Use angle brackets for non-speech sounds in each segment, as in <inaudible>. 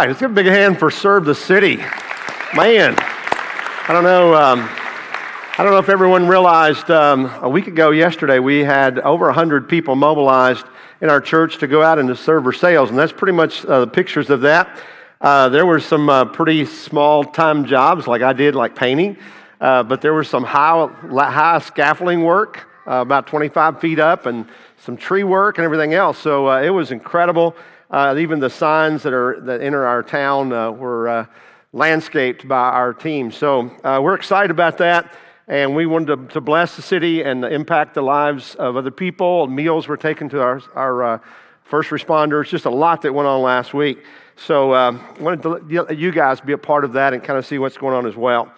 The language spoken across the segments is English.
right, let's give a big hand for Serve the City. Man, I don't know. Um, I don't know if everyone realized um, a week ago, yesterday, we had over 100 people mobilized in our church to go out into server sales, and that's pretty much uh, the pictures of that. Uh, there were some uh, pretty small time jobs, like I did, like painting, uh, but there was some high, high scaffolding work, uh, about 25 feet up, and some tree work and everything else. So uh, it was incredible. Uh, even the signs that are that enter our town uh, were uh, landscaped by our team. So uh, we're excited about that, and we wanted to, to, bless the city and impact the lives of other people. Meals were taken to our, our uh, first responders. Just a lot that went on last week. So I wanted to let you guys be a part of that and kind of see what's going on as well.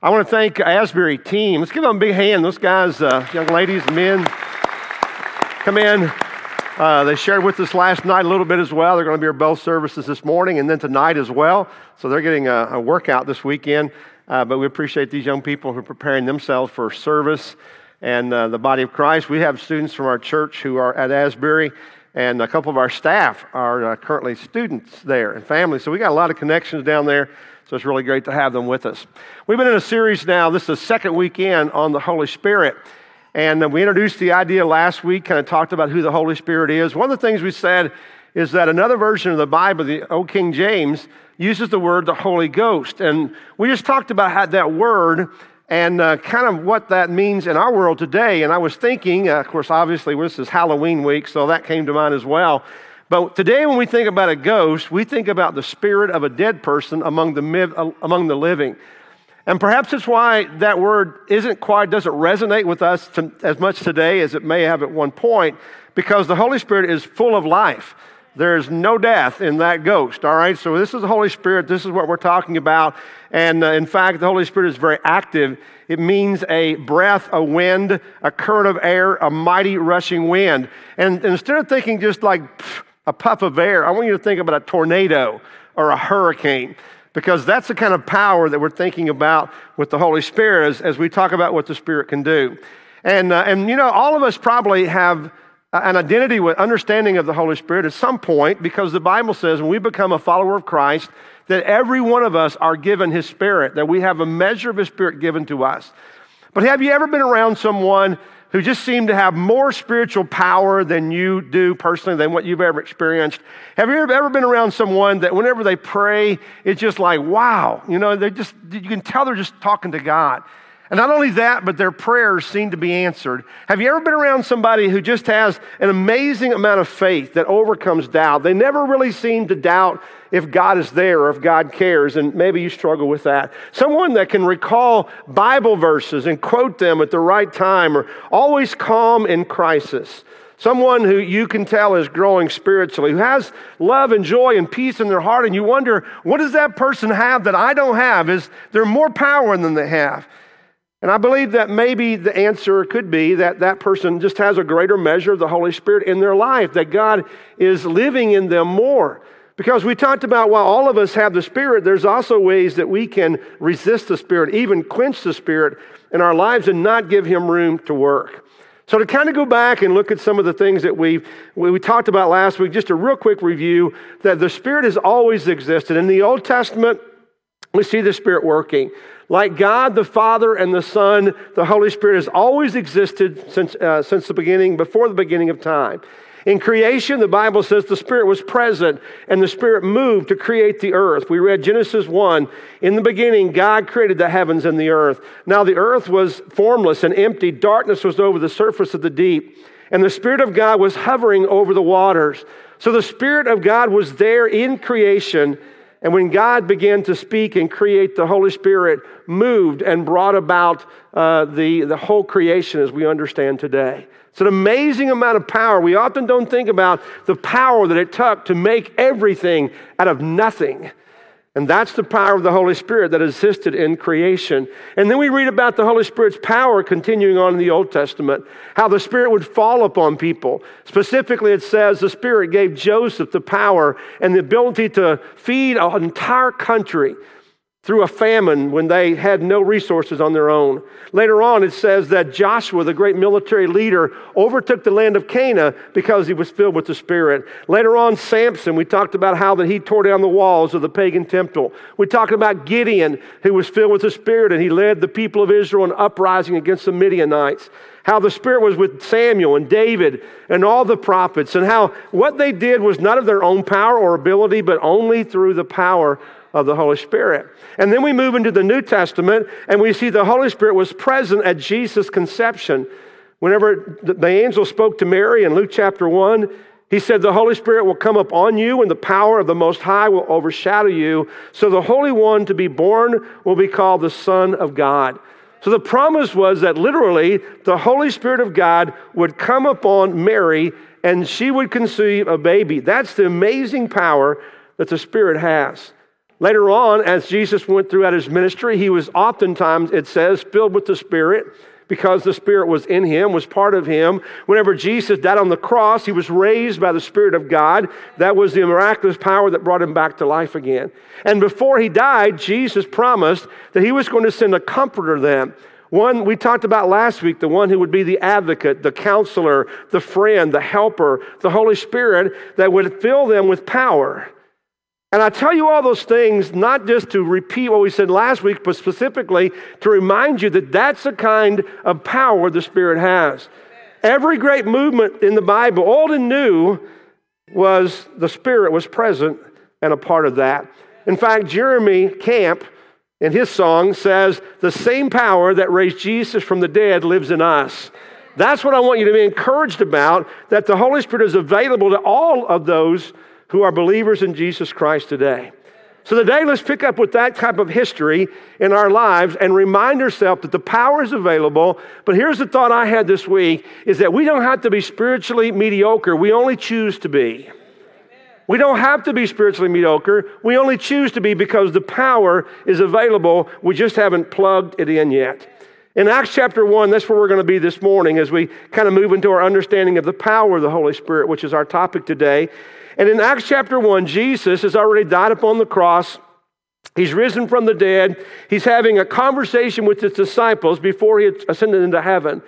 I want to thank Asbury team. Let's give them a big hand. Those guys, young ladies, men, come in. Uh, they shared with us last night a little bit as well. They're going to be our both services this morning and then tonight as well. So they're getting a, a workout this weekend. Uh, but we appreciate these young people who are preparing themselves for service and uh, the body of Christ. We have students from our church who are at Asbury, and a couple of our staff are uh, currently students there and families. So we got a lot of connections down there. So it's really great to have them with us. We've been in a series now. This is the second weekend on the Holy Spirit. And we introduced the idea last week, kind of talked about who the Holy Spirit is. One of the things we said is that another version of the Bible, the Old King James, uses the word the Holy Ghost. And we just talked about how that word and uh, kind of what that means in our world today. And I was thinking, uh, of course, obviously, this is Halloween week, so that came to mind as well. But today, when we think about a ghost, we think about the spirit of a dead person among the, among the living. And perhaps it's why that word isn't quite, doesn't resonate with us to, as much today as it may have at one point, because the Holy Spirit is full of life. There is no death in that ghost, all right? So, this is the Holy Spirit. This is what we're talking about. And uh, in fact, the Holy Spirit is very active. It means a breath, a wind, a current of air, a mighty rushing wind. And, and instead of thinking just like pff, a puff of air, I want you to think about a tornado or a hurricane because that's the kind of power that we're thinking about with the Holy Spirit as, as we talk about what the Spirit can do. And, uh, and, you know, all of us probably have an identity with understanding of the Holy Spirit at some point because the Bible says when we become a follower of Christ, that every one of us are given His Spirit, that we have a measure of His Spirit given to us. But have you ever been around someone who just seem to have more spiritual power than you do personally, than what you've ever experienced. Have you ever been around someone that whenever they pray, it's just like, wow, you know, they just, you can tell they're just talking to God. And not only that, but their prayers seem to be answered. Have you ever been around somebody who just has an amazing amount of faith that overcomes doubt? They never really seem to doubt if God is there or if God cares, and maybe you struggle with that. Someone that can recall Bible verses and quote them at the right time, or always calm in crisis. Someone who you can tell is growing spiritually, who has love and joy and peace in their heart, and you wonder, what does that person have that I don't have? Is there more power than they have? And I believe that maybe the answer could be that that person just has a greater measure of the Holy Spirit in their life, that God is living in them more. Because we talked about while all of us have the Spirit, there's also ways that we can resist the Spirit, even quench the Spirit in our lives and not give Him room to work. So, to kind of go back and look at some of the things that we we talked about last week, just a real quick review that the Spirit has always existed. In the Old Testament, we see the Spirit working. Like God the Father and the Son, the Holy Spirit has always existed since, uh, since the beginning, before the beginning of time. In creation, the Bible says the Spirit was present and the Spirit moved to create the earth. We read Genesis 1. In the beginning, God created the heavens and the earth. Now the earth was formless and empty, darkness was over the surface of the deep, and the Spirit of God was hovering over the waters. So the Spirit of God was there in creation. And when God began to speak and create, the Holy Spirit moved and brought about uh, the, the whole creation as we understand today. It's an amazing amount of power. We often don't think about the power that it took to make everything out of nothing. And that's the power of the Holy Spirit that assisted in creation. And then we read about the Holy Spirit's power continuing on in the Old Testament, how the Spirit would fall upon people. Specifically, it says the Spirit gave Joseph the power and the ability to feed an entire country. Through a famine when they had no resources on their own. Later on, it says that Joshua, the great military leader, overtook the land of Canaan because he was filled with the Spirit. Later on, Samson, we talked about how that he tore down the walls of the pagan temple. We talked about Gideon, who was filled with the Spirit, and he led the people of Israel in uprising against the Midianites. How the Spirit was with Samuel and David and all the prophets, and how what they did was not of their own power or ability, but only through the power of the Holy Spirit. And then we move into the New Testament and we see the Holy Spirit was present at Jesus' conception. Whenever the angel spoke to Mary in Luke chapter 1, he said, The Holy Spirit will come upon you, and the power of the Most High will overshadow you. So the Holy One to be born will be called the Son of God. So the promise was that literally the Holy Spirit of God would come upon Mary and she would conceive a baby. That's the amazing power that the Spirit has. Later on, as Jesus went throughout his ministry, he was oftentimes, it says, filled with the Spirit because the Spirit was in him, was part of him. Whenever Jesus died on the cross, he was raised by the Spirit of God. That was the miraculous power that brought him back to life again. And before he died, Jesus promised that he was going to send a comforter then. One we talked about last week, the one who would be the advocate, the counselor, the friend, the helper, the Holy Spirit that would fill them with power. And I tell you all those things not just to repeat what we said last week, but specifically to remind you that that's the kind of power the Spirit has. Every great movement in the Bible, old and new, was the Spirit was present and a part of that. In fact, Jeremy Camp, in his song, says, The same power that raised Jesus from the dead lives in us. That's what I want you to be encouraged about, that the Holy Spirit is available to all of those who are believers in Jesus Christ today. So today, let's pick up with that type of history in our lives and remind ourselves that the power is available. But here's the thought I had this week is that we don't have to be spiritually mediocre. We only choose to be. We don't have to be spiritually mediocre. We only choose to be because the power is available. We just haven't plugged it in yet. In Acts chapter 1, that's where we're going to be this morning as we kind of move into our understanding of the power of the Holy Spirit, which is our topic today. And in Acts chapter 1, Jesus has already died upon the cross. He's risen from the dead. He's having a conversation with his disciples before he ascended into heaven.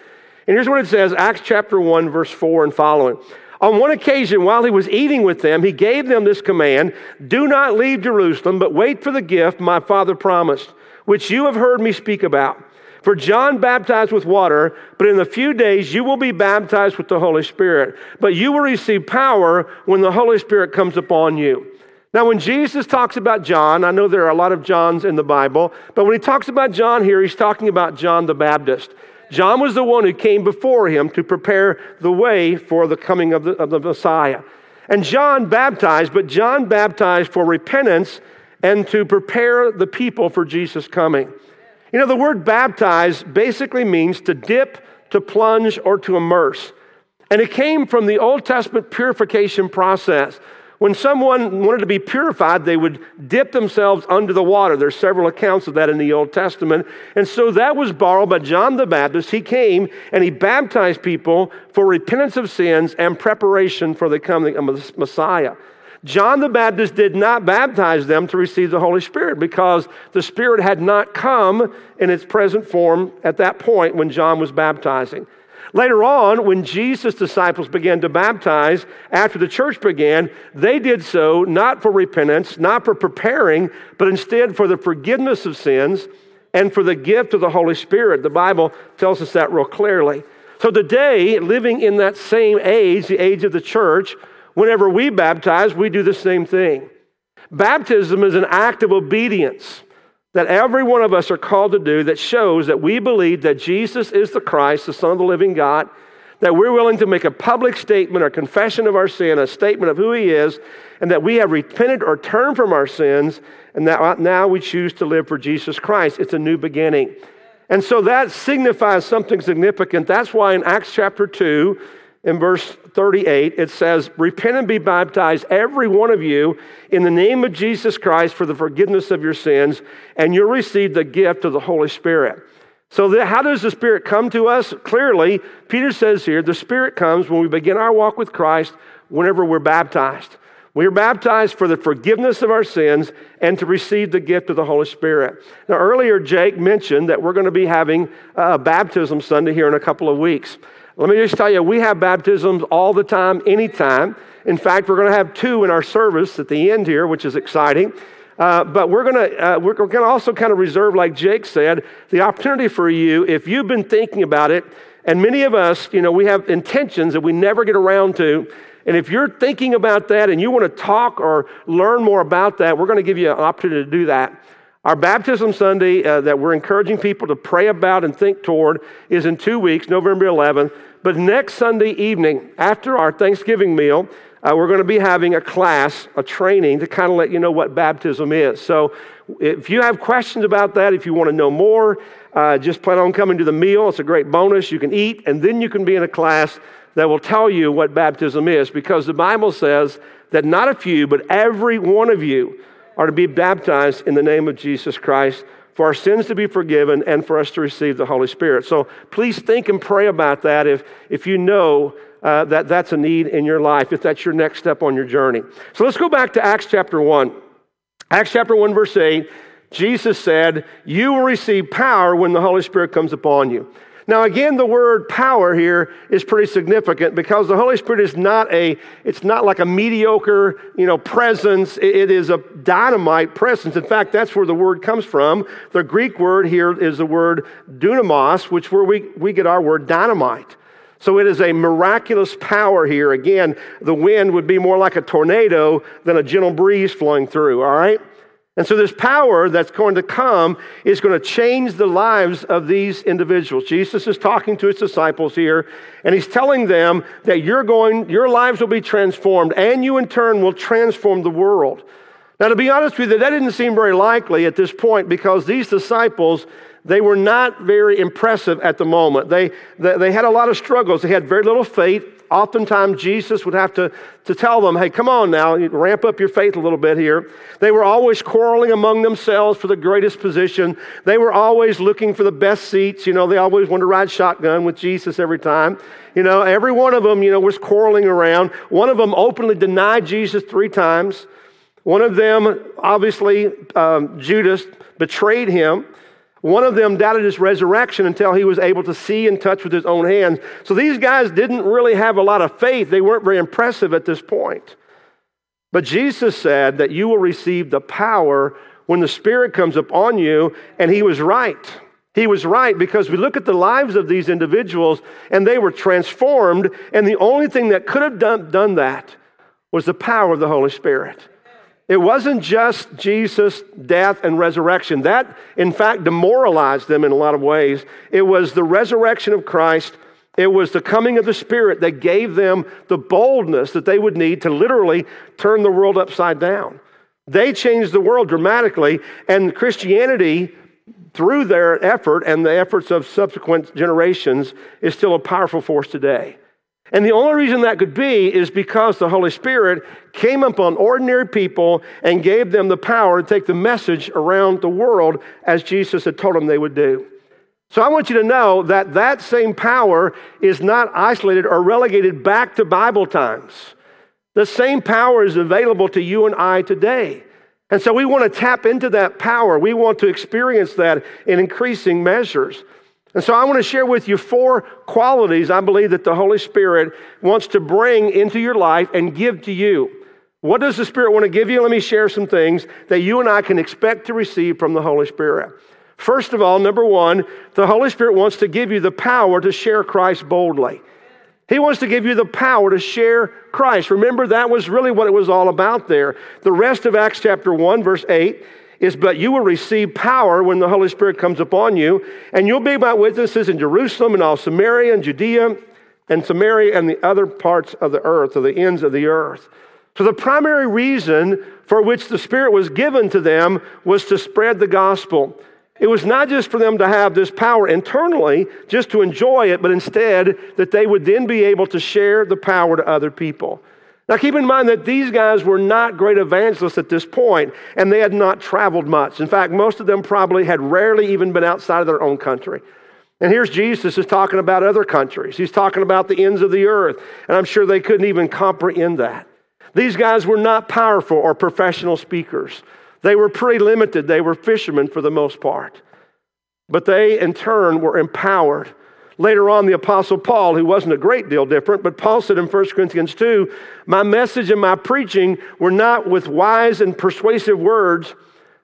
And here's what it says Acts chapter 1, verse 4 and following. On one occasion, while he was eating with them, he gave them this command Do not leave Jerusalem, but wait for the gift my Father promised, which you have heard me speak about. For John baptized with water, but in a few days you will be baptized with the Holy Spirit. But you will receive power when the Holy Spirit comes upon you. Now, when Jesus talks about John, I know there are a lot of Johns in the Bible, but when he talks about John here, he's talking about John the Baptist. John was the one who came before him to prepare the way for the coming of the, of the Messiah. And John baptized, but John baptized for repentance and to prepare the people for Jesus' coming. You know, the word baptize basically means to dip, to plunge, or to immerse. And it came from the Old Testament purification process. When someone wanted to be purified, they would dip themselves under the water. There's several accounts of that in the Old Testament. And so that was borrowed by John the Baptist. He came and he baptized people for repentance of sins and preparation for the coming of the Messiah. John the Baptist did not baptize them to receive the Holy Spirit because the Spirit had not come in its present form at that point when John was baptizing. Later on, when Jesus' disciples began to baptize after the church began, they did so not for repentance, not for preparing, but instead for the forgiveness of sins and for the gift of the Holy Spirit. The Bible tells us that real clearly. So today, living in that same age, the age of the church, Whenever we baptize, we do the same thing. Baptism is an act of obedience that every one of us are called to do that shows that we believe that Jesus is the Christ, the Son of the living God, that we're willing to make a public statement or confession of our sin, a statement of who He is, and that we have repented or turned from our sins, and that now we choose to live for Jesus Christ. It's a new beginning. And so that signifies something significant. That's why in Acts chapter 2, in verse 38, it says, Repent and be baptized, every one of you, in the name of Jesus Christ for the forgiveness of your sins, and you'll receive the gift of the Holy Spirit. So, the, how does the Spirit come to us? Clearly, Peter says here, the Spirit comes when we begin our walk with Christ whenever we're baptized. We are baptized for the forgiveness of our sins and to receive the gift of the Holy Spirit. Now, earlier, Jake mentioned that we're going to be having a baptism Sunday here in a couple of weeks. Let me just tell you, we have baptisms all the time, anytime. In fact, we're going to have two in our service at the end here, which is exciting. Uh, but we're going to uh, we're going to also kind of reserve, like Jake said, the opportunity for you if you've been thinking about it. And many of us, you know, we have intentions that we never get around to. And if you're thinking about that and you want to talk or learn more about that, we're going to give you an opportunity to do that. Our baptism Sunday uh, that we're encouraging people to pray about and think toward is in two weeks, November 11th. But next Sunday evening, after our Thanksgiving meal, uh, we're going to be having a class, a training to kind of let you know what baptism is. So if you have questions about that, if you want to know more, uh, just plan on coming to the meal. It's a great bonus. You can eat, and then you can be in a class that will tell you what baptism is because the Bible says that not a few, but every one of you are to be baptized in the name of Jesus Christ for our sins to be forgiven and for us to receive the Holy Spirit. So please think and pray about that if, if you know uh, that that's a need in your life, if that's your next step on your journey. So let's go back to Acts chapter 1. Acts chapter 1, verse 8, Jesus said, You will receive power when the Holy Spirit comes upon you. Now, again, the word power here is pretty significant because the Holy Spirit is not a, it's not like a mediocre, you know, presence. It is a dynamite presence. In fact, that's where the word comes from. The Greek word here is the word dunamis, which where we, we get our word dynamite. So it is a miraculous power here. Again, the wind would be more like a tornado than a gentle breeze flowing through, all right? And so, this power that's going to come is going to change the lives of these individuals. Jesus is talking to his disciples here, and he's telling them that you're going, your lives will be transformed, and you in turn will transform the world. Now, to be honest with you, that didn't seem very likely at this point because these disciples they were not very impressive at the moment. They, they, they, had a lot of struggles. They had very little faith. Oftentimes, Jesus would have to, to tell them, hey, come on now, ramp up your faith a little bit here. They were always quarreling among themselves for the greatest position. They were always looking for the best seats. You know, they always wanted to ride shotgun with Jesus every time. You know, every one of them, you know, was quarreling around. One of them openly denied Jesus three times. One of them, obviously, um, Judas, betrayed him. One of them doubted his resurrection until he was able to see and touch with his own hands. So these guys didn't really have a lot of faith. They weren't very impressive at this point. But Jesus said that you will receive the power when the Spirit comes upon you, and he was right. He was right because we look at the lives of these individuals and they were transformed, and the only thing that could have done, done that was the power of the Holy Spirit. It wasn't just Jesus' death and resurrection. That, in fact, demoralized them in a lot of ways. It was the resurrection of Christ. It was the coming of the Spirit that gave them the boldness that they would need to literally turn the world upside down. They changed the world dramatically, and Christianity, through their effort and the efforts of subsequent generations, is still a powerful force today. And the only reason that could be is because the Holy Spirit came upon ordinary people and gave them the power to take the message around the world as Jesus had told them they would do. So I want you to know that that same power is not isolated or relegated back to Bible times. The same power is available to you and I today. And so we want to tap into that power. We want to experience that in increasing measures. And so I want to share with you four qualities I believe that the Holy Spirit wants to bring into your life and give to you. What does the Spirit want to give you? Let me share some things that you and I can expect to receive from the Holy Spirit. First of all, number one, the Holy Spirit wants to give you the power to share Christ boldly. He wants to give you the power to share Christ. Remember, that was really what it was all about there. The rest of Acts chapter 1, verse 8 is, But you will receive power when the Holy Spirit comes upon you, and you'll be my witnesses in Jerusalem and all Samaria and Judea and Samaria and the other parts of the earth, or the ends of the earth. So, the primary reason for which the Spirit was given to them was to spread the gospel. It was not just for them to have this power internally, just to enjoy it, but instead that they would then be able to share the power to other people. Now, keep in mind that these guys were not great evangelists at this point, and they had not traveled much. In fact, most of them probably had rarely even been outside of their own country. And here's Jesus is talking about other countries. He's talking about the ends of the earth, and I'm sure they couldn't even comprehend that. These guys were not powerful or professional speakers. They were pretty limited. They were fishermen for the most part. But they, in turn, were empowered. Later on, the Apostle Paul, who wasn't a great deal different, but Paul said in 1 Corinthians 2 My message and my preaching were not with wise and persuasive words,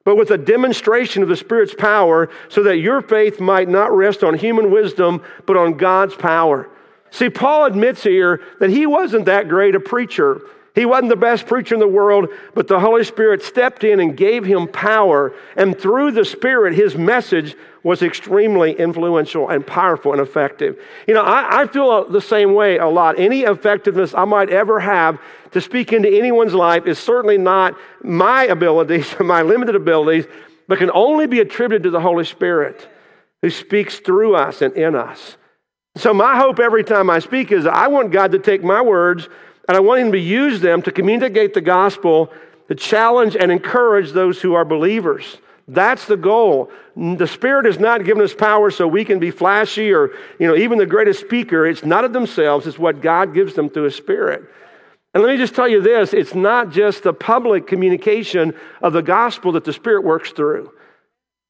but with a demonstration of the Spirit's power, so that your faith might not rest on human wisdom, but on God's power. See, Paul admits here that he wasn't that great a preacher. He wasn't the best preacher in the world, but the Holy Spirit stepped in and gave him power. And through the Spirit, his message was extremely influential and powerful and effective. You know, I, I, feel the same way a lot. Any effectiveness I might ever have to speak into anyone's life is certainly not my abilities, <laughs> my limited abilities, but can only be attributed to the Holy Spirit who speaks through us and in us. So, my hope every time I speak is I want God to take my words and I want him to use them to communicate the gospel, to challenge and encourage those who are believers. That's the goal. The Spirit has not given us power so we can be flashy or, you know, even the greatest speaker. It's not of themselves, it's what God gives them through His Spirit. And let me just tell you this it's not just the public communication of the gospel that the Spirit works through.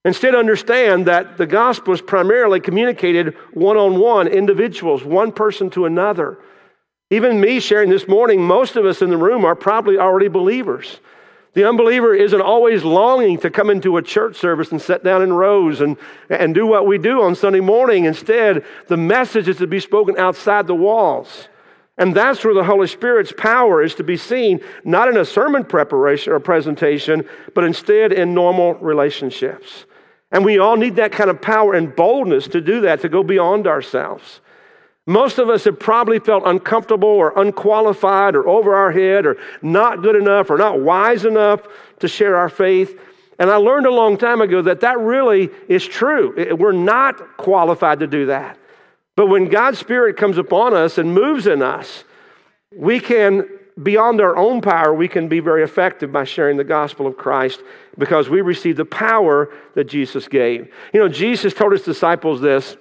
Instead, understand that the gospel is primarily communicated one on one, individuals, one person to another. Even me sharing this morning, most of us in the room are probably already believers. The unbeliever isn't always longing to come into a church service and sit down in rows and, and do what we do on Sunday morning. Instead, the message is to be spoken outside the walls. And that's where the Holy Spirit's power is to be seen, not in a sermon preparation or presentation, but instead in normal relationships. And we all need that kind of power and boldness to do that, to go beyond ourselves. Most of us have probably felt uncomfortable or unqualified or over our head or not good enough or not wise enough to share our faith. And I learned a long time ago that that really is true. We're not qualified to do that. But when God's Spirit comes upon us and moves in us, we can, beyond our own power, we can be very effective by sharing the gospel of Christ because we receive the power that Jesus gave. You know, Jesus told his disciples this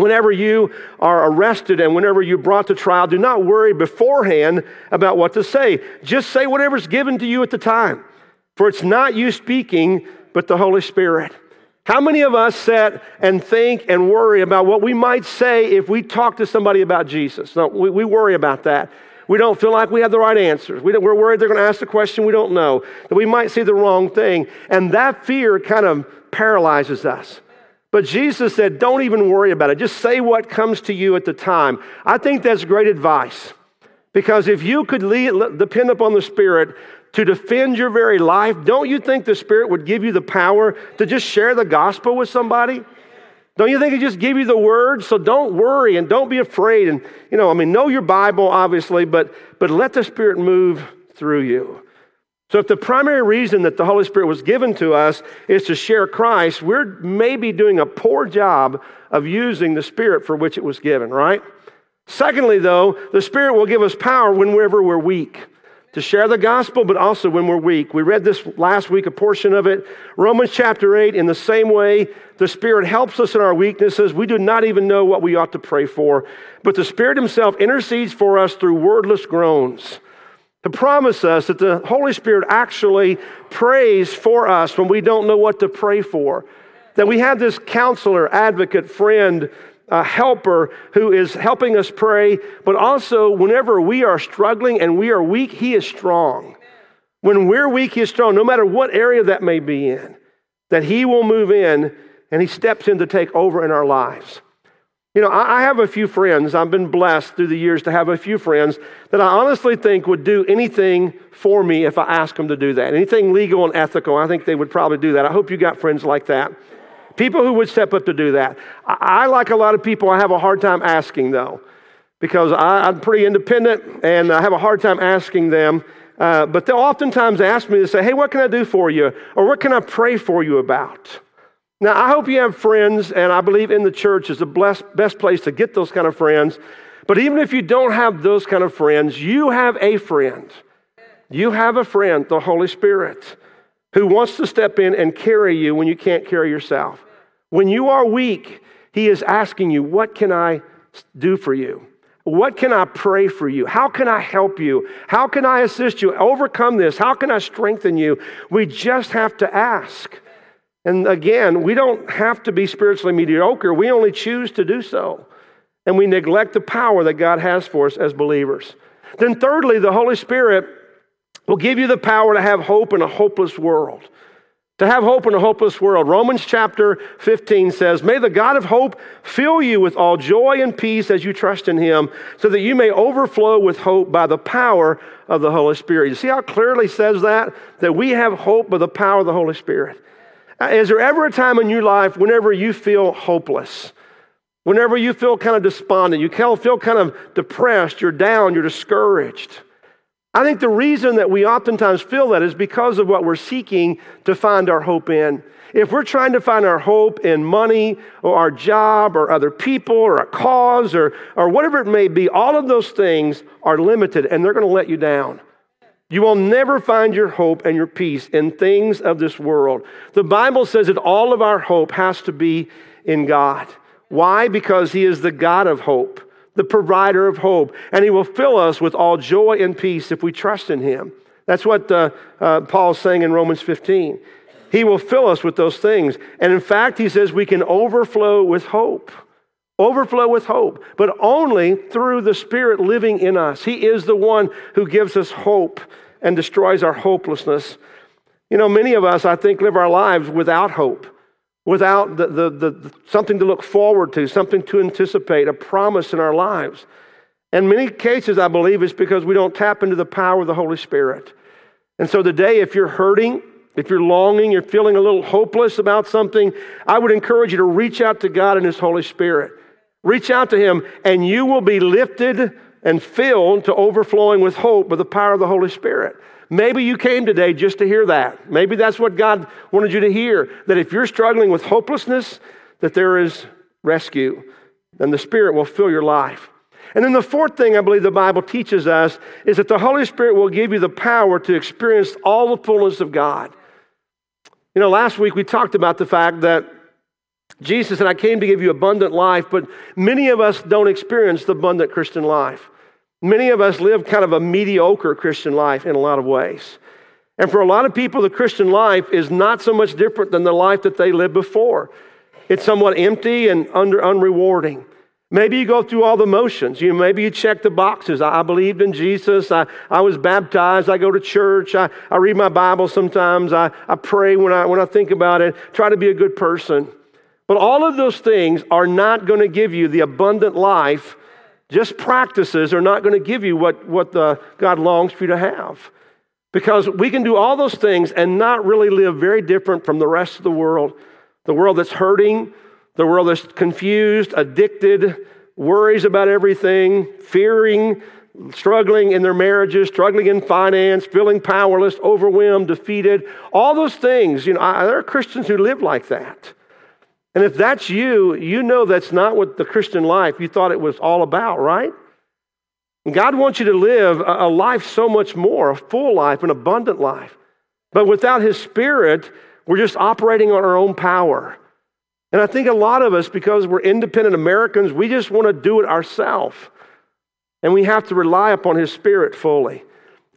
Whenever you are arrested and whenever you're brought to trial, do not worry beforehand about what to say. Just say whatever's given to you at the time. For it's not you speaking, but the Holy Spirit. How many of us sit and think and worry about what we might say if we talk to somebody about Jesus? No, we, we worry about that. We don't feel like we have the right answers. We are worried they're going to ask the question we don't know, that we might say the wrong thing. And that fear kind of paralyzes us. But Jesus said, don't even worry about it. Just say what comes to you at the time. I think that's great advice. Because if you could lead, depend upon the Spirit to defend your very life, don't you think the Spirit would give you the power to just share the gospel with somebody? Don't you think He just give you the word? So don't worry and don't be afraid. And, you know, I mean, know your Bible, obviously, but, but let the Spirit move through you. So, if the primary reason that the Holy Spirit was given to us is to share Christ, we're maybe doing a poor job of using the Spirit for which it was given, right? Secondly, though, the Spirit will give us power whenever we're weak to share the gospel, but also when we're weak. We read this last week, a portion of it. Romans chapter 8, in the same way, the Spirit helps us in our weaknesses. We do not even know what we ought to pray for, but the Spirit Himself intercedes for us through wordless groans to promise us that the Holy Spirit actually prays for us when we don't know what to pray for. That we have this counselor, advocate, friend, uh, helper who is helping us pray, but also whenever we are struggling and we are weak, he is strong. When we're weak, he is strong, no matter what area that may be in, that he will move in and he steps in to take over in our lives. You know, I have a few friends. I've been blessed through the years to have a few friends that I honestly think would do anything for me if I asked them to do that. Anything legal and ethical, I think they would probably do that. I hope you got friends like that. People who would step up to do that. I, like a lot of people, I have a hard time asking though, because I, am pretty independent and I have a hard time asking them. Uh, but they'll oftentimes ask me to say, hey, what can I do for you? Or what can I pray for you about? Now, I hope you have friends, and I believe in the church is the best, best place to get those kind of friends. But even if you don't have those kind of friends, you have a friend. You have a friend, the Holy Spirit, who wants to step in and carry you when you can't carry yourself. When you are weak, He is asking you, What can I do for you? What can I pray for you? How can I help you? How can I assist you? Overcome this? How can I strengthen you? We just have to ask. And again, we don't have to be spiritually mediocre. We only choose to do so. And we neglect the power that God has for us as believers. Then, thirdly, the Holy Spirit will give you the power to have hope in a hopeless world. To have hope in a hopeless world. Romans chapter 15 says, May the God of hope fill you with all joy and peace as you trust in him, so that you may overflow with hope by the power of the Holy Spirit. You see how clearly says that? That we have hope by the power of the Holy Spirit. Uh, is there ever a time in your life whenever you feel hopeless? Whenever you feel kind of despondent, you feel kind of depressed, you're down, you're discouraged. I think the reason that we oftentimes feel that is because of what we're seeking to find our hope in. If we're trying to find our hope in money or our job or other people or a cause or, or whatever it may be, all of those things are limited and they're going to let you down. You will never find your hope and your peace in things of this world. The Bible says that all of our hope has to be in God. Why? Because He is the God of hope the provider of hope, and he will fill us with all joy and peace if we trust in him. That's what uh, uh, Paul's saying in Romans 15. He will fill us with those things. And in fact, he says we can overflow with hope. Overflow with hope, but only through the Spirit living in us. He is the one who gives us hope and destroys our hopelessness. You know, many of us, I think, live our lives without hope without the, the, the, something to look forward to, something to anticipate, a promise in our lives. In many cases, I believe it's because we don't tap into the power of the Holy Spirit. And so today, if you're hurting, if you're longing, you're feeling a little hopeless about something, I would encourage you to reach out to God and His Holy Spirit. Reach out to Him, and you will be lifted and filled to overflowing with hope by the power of the Holy Spirit. Maybe you came today just to hear that. Maybe that's what God wanted you to hear that if you're struggling with hopelessness, that there is rescue, and the Spirit will fill your life. And then the fourth thing I believe the Bible teaches us is that the Holy Spirit will give you the power to experience all the fullness of God. You know, last week we talked about the fact that Jesus said, I came to give you abundant life, but many of us don't experience the abundant Christian life. Many of us live kind of a mediocre Christian life in a lot of ways. And for a lot of people, the Christian life is not so much different than the life that they lived before. It's somewhat empty and under, unrewarding. Maybe you go through all the motions. You maybe you check the boxes. I, I believed in Jesus. I, I was baptized. I go to church. I, I read my Bible sometimes. I, I pray when I, when I think about it. Try to be a good person. But all of those things are not going to give you the abundant life just practices are not going to give you what, what the, God longs for you to have. Because we can do all those things and not really live very different from the rest of the world. The world that's hurting, the world that's confused, addicted, worries about everything, fearing, struggling in their marriages, struggling in finance, feeling powerless, overwhelmed, defeated. All those things, you know, I, there are Christians who live like that. And if that's you, you know that's not what the Christian life you thought it was all about, right? God wants you to live a life so much more, a full life, an abundant life. But without His Spirit, we're just operating on our own power. And I think a lot of us, because we're independent Americans, we just want to do it ourselves. And we have to rely upon His Spirit fully.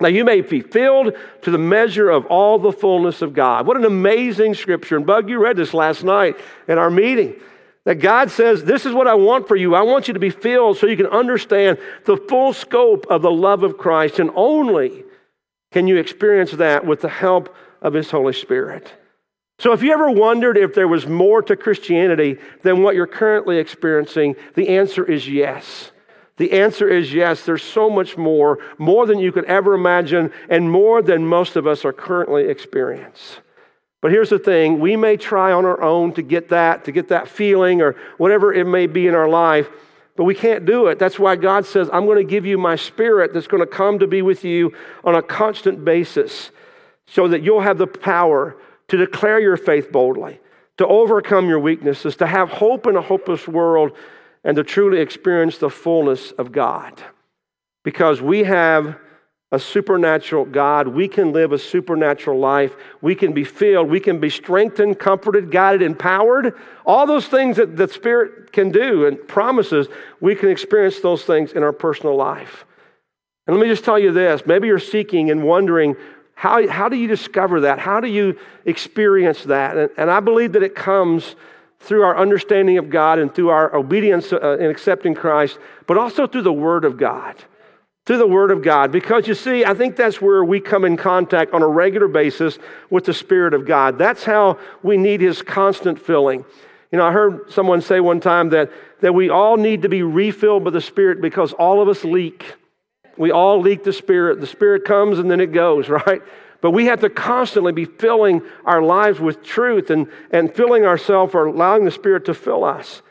now you may be filled to the measure of all the fullness of God. What an amazing scripture. And Bug, you read this last night in our meeting. That God says, This is what I want for you. I want you to be filled so you can understand the full scope of the love of Christ. And only can you experience that with the help of His Holy Spirit. So, if you ever wondered if there was more to Christianity than what you're currently experiencing, the answer is yes. The answer is yes, there's so much more, more than you could ever imagine, and more than most of us are currently experiencing. But here's the thing we may try on our own to get that, to get that feeling, or whatever it may be in our life, but we can't do it. That's why God says, I'm going to give you my spirit that's going to come to be with you on a constant basis. so that you'll have the power to declare your faith boldly, to overcome your weaknesses, to have hope in a hopeless world, and to truly experience the fullness of God. Because we have a supernatural God. We can live a supernatural life. We can be filled. We can be strengthened, comforted, guided, empowered. All those things that the Spirit can do and promises, we can experience those things in our personal life. And let me just tell you this maybe you're seeking and wondering how, how do you discover that? How do you experience that? And, and I believe that it comes through our understanding of God and through our obedience uh, in accepting Christ, but also through the Word of God through the Word of God. Because you see, I think that's where we come in contact on a regular basis with the Spirit of God. That's how we need His constant filling. You know, I heard someone say one time that, that we all need to be refilled by the Spirit because all of us leak. We all leak the Spirit. The Spirit comes and then it goes, <laughs> right? But we have to constantly be filling our lives with truth and, and filling ourselves or allowing the Spirit to fill us.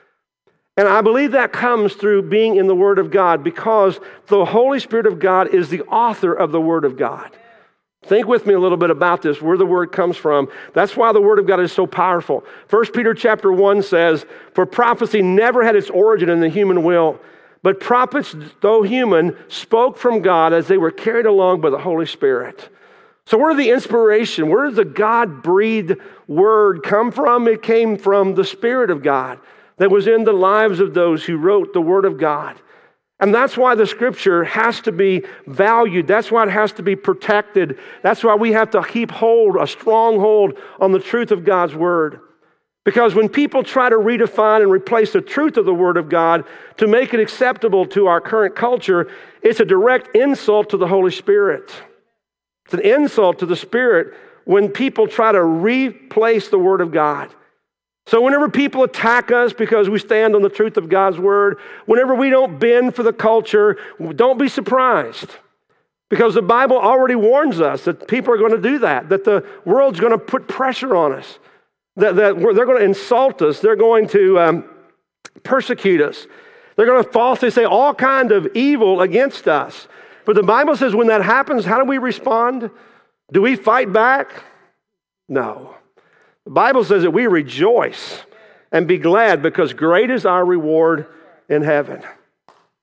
And I believe that comes through being in the Word of God because the Holy Spirit of God is the author of the Word of God. Think with me a little bit about this, where the word comes from. That's why the word of God is so powerful. 1 Peter chapter 1 says, For prophecy never had its origin in the human will, but prophets, though human, spoke from God as they were carried along by the Holy Spirit. So, where did the inspiration, where does the God breathed word come from? It came from the Spirit of God that was in the lives of those who wrote the Word of God. And that's why the scripture has to be valued. That's why it has to be protected. That's why we have to keep hold, a strong hold on the truth of God's word. Because when people try to redefine and replace the truth of the word of God to make it acceptable to our current culture, it's a direct insult to the Holy Spirit. It's an insult to the Spirit when people try to replace the word of God. So, whenever people attack us because we stand on the truth of God's word, whenever we don't bend for the culture, don't be surprised. Because the Bible already warns us that people are going to do that, that the world's going to put pressure on us, that, that they're going to insult us, they're going to um, persecute us, they're going to falsely say all kind of evil against us. But the Bible says when that happens, how do we respond? Do we fight back? No. The Bible says that we rejoice and be glad because great is our reward in heaven.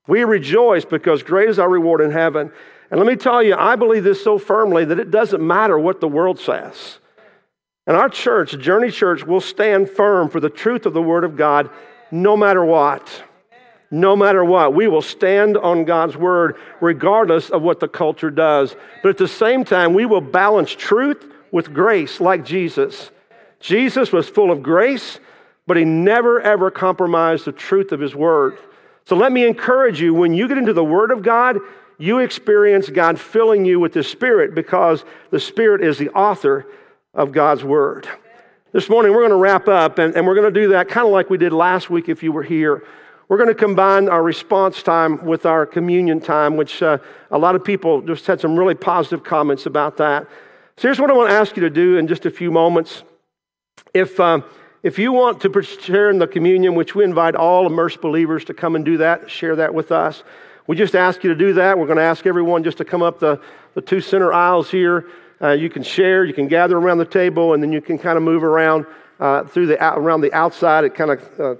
We rejoice because great is our reward in heaven. And let me tell you, I believe this so firmly that it doesn't matter what the world says. And our church, Journey Church, will stand firm for the truth of the Word of God no matter what. No matter what. We will stand on God's Word regardless of what the culture does. But at the same time, we will balance truth with grace like Jesus. Jesus was full of grace, but he never ever compromised the truth of his word. So let me encourage you when you get into the word of God, you experience God filling you with the Spirit because the Spirit is the author of God's word. This morning, we're going to wrap up, and, and we're going to do that kind of like we did last week if you were here. We're going to combine our response time with our communion time, which uh, a lot of people just had some really positive comments about that. So here's what I want to ask you to do in just a few moments. If, uh, if you want to share in the communion, which we invite all immersed believers to come and do that, share that with us. We just ask you to do that. We're going to ask everyone just to come up the, the two center aisles here. Uh, you can share, you can gather around the table, and then you can kind of move around uh, through the around the outside. It kind of uh,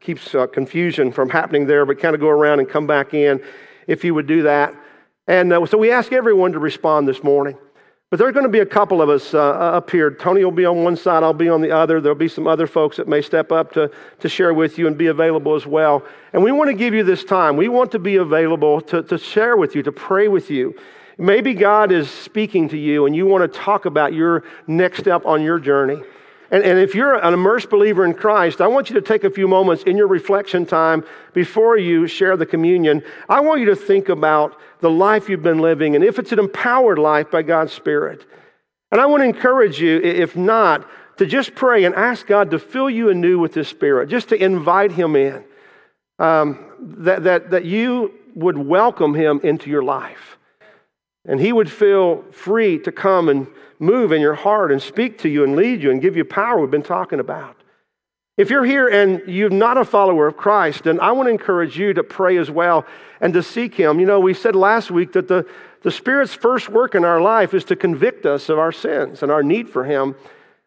keeps uh, confusion from happening there, but kind of go around and come back in if you would do that. And uh, so we ask everyone to respond this morning. But there are going to be a couple of us uh, up here. Tony will be on one side, I'll be on the other. There'll be some other folks that may step up to, to share with you and be available as well. And we want to give you this time. We want to be available to, to share with you, to pray with you. Maybe God is speaking to you and you want to talk about your next step on your journey. And, and if you're an immersed believer in Christ, I want you to take a few moments in your reflection time before you share the communion. I want you to think about the life you've been living and if it's an empowered life by God's Spirit. And I want to encourage you, if not, to just pray and ask God to fill you anew with His Spirit, just to invite Him in, um, that, that, that you would welcome Him into your life. And He would feel free to come and move in your heart and speak to you and lead you and give you power we've been talking about. If you're here and you're not a follower of Christ, then I want to encourage you to pray as well and to seek Him. You know, we said last week that the, the Spirit's first work in our life is to convict us of our sins and our need for Him.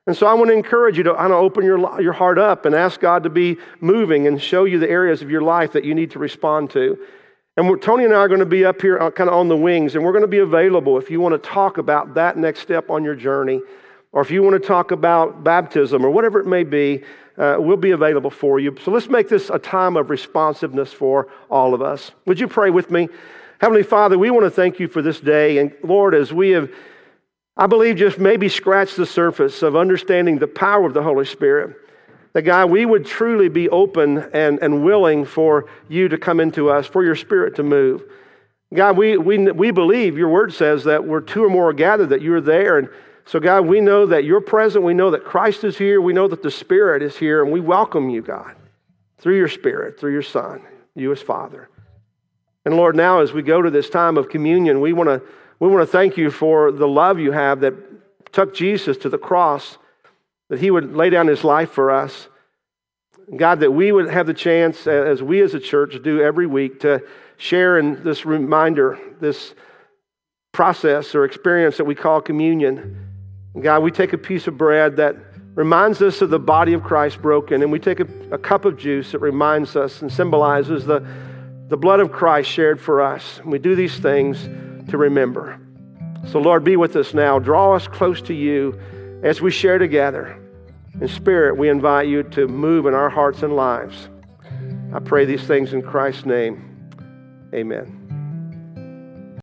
And so I want to encourage you to I open your, your heart up and ask God to be moving and show you the areas of your life that you need to respond to. And Tony and I are going to be up here uh, kind of on the wings, and we're going to be available if you want to talk about that next step on your journey, or if you want to talk about baptism or whatever it may be uh, we'll be available for you. So let's make this a time of responsiveness for all of us. Would you pray with me? Heavenly Father, we want to thank you for this day. And Lord, as we have, I believe, just maybe scratched the surface of understanding the power of the Holy Spirit, that God, we would truly be open and, and willing for you to come into us, for your Spirit to move. God, we, we, we believe your word says that we're two or more gathered, that you're there. And so, God, we know that you're present. We know that Christ is here. We know that the Spirit is here. And we welcome you, God, through your Spirit, through your Son, you as Father. And Lord, now as we go to this time of communion, we want to we want to thank you for the love you have that took Jesus to the cross, that he would lay down his life for us. God, that we would have the chance, as we as a church do every week, to share in this reminder, this process or experience that we call communion. God, we take a piece of bread that reminds us of the body of Christ broken, and we take a, a, cup of juice that reminds us and symbolizes the, the blood of Christ shared for us. And we do these things to remember. So, Lord, be with us now. Draw us close to you as we share together. In spirit, we invite you to move in our hearts and lives. I pray these things in Christ's name. Amen.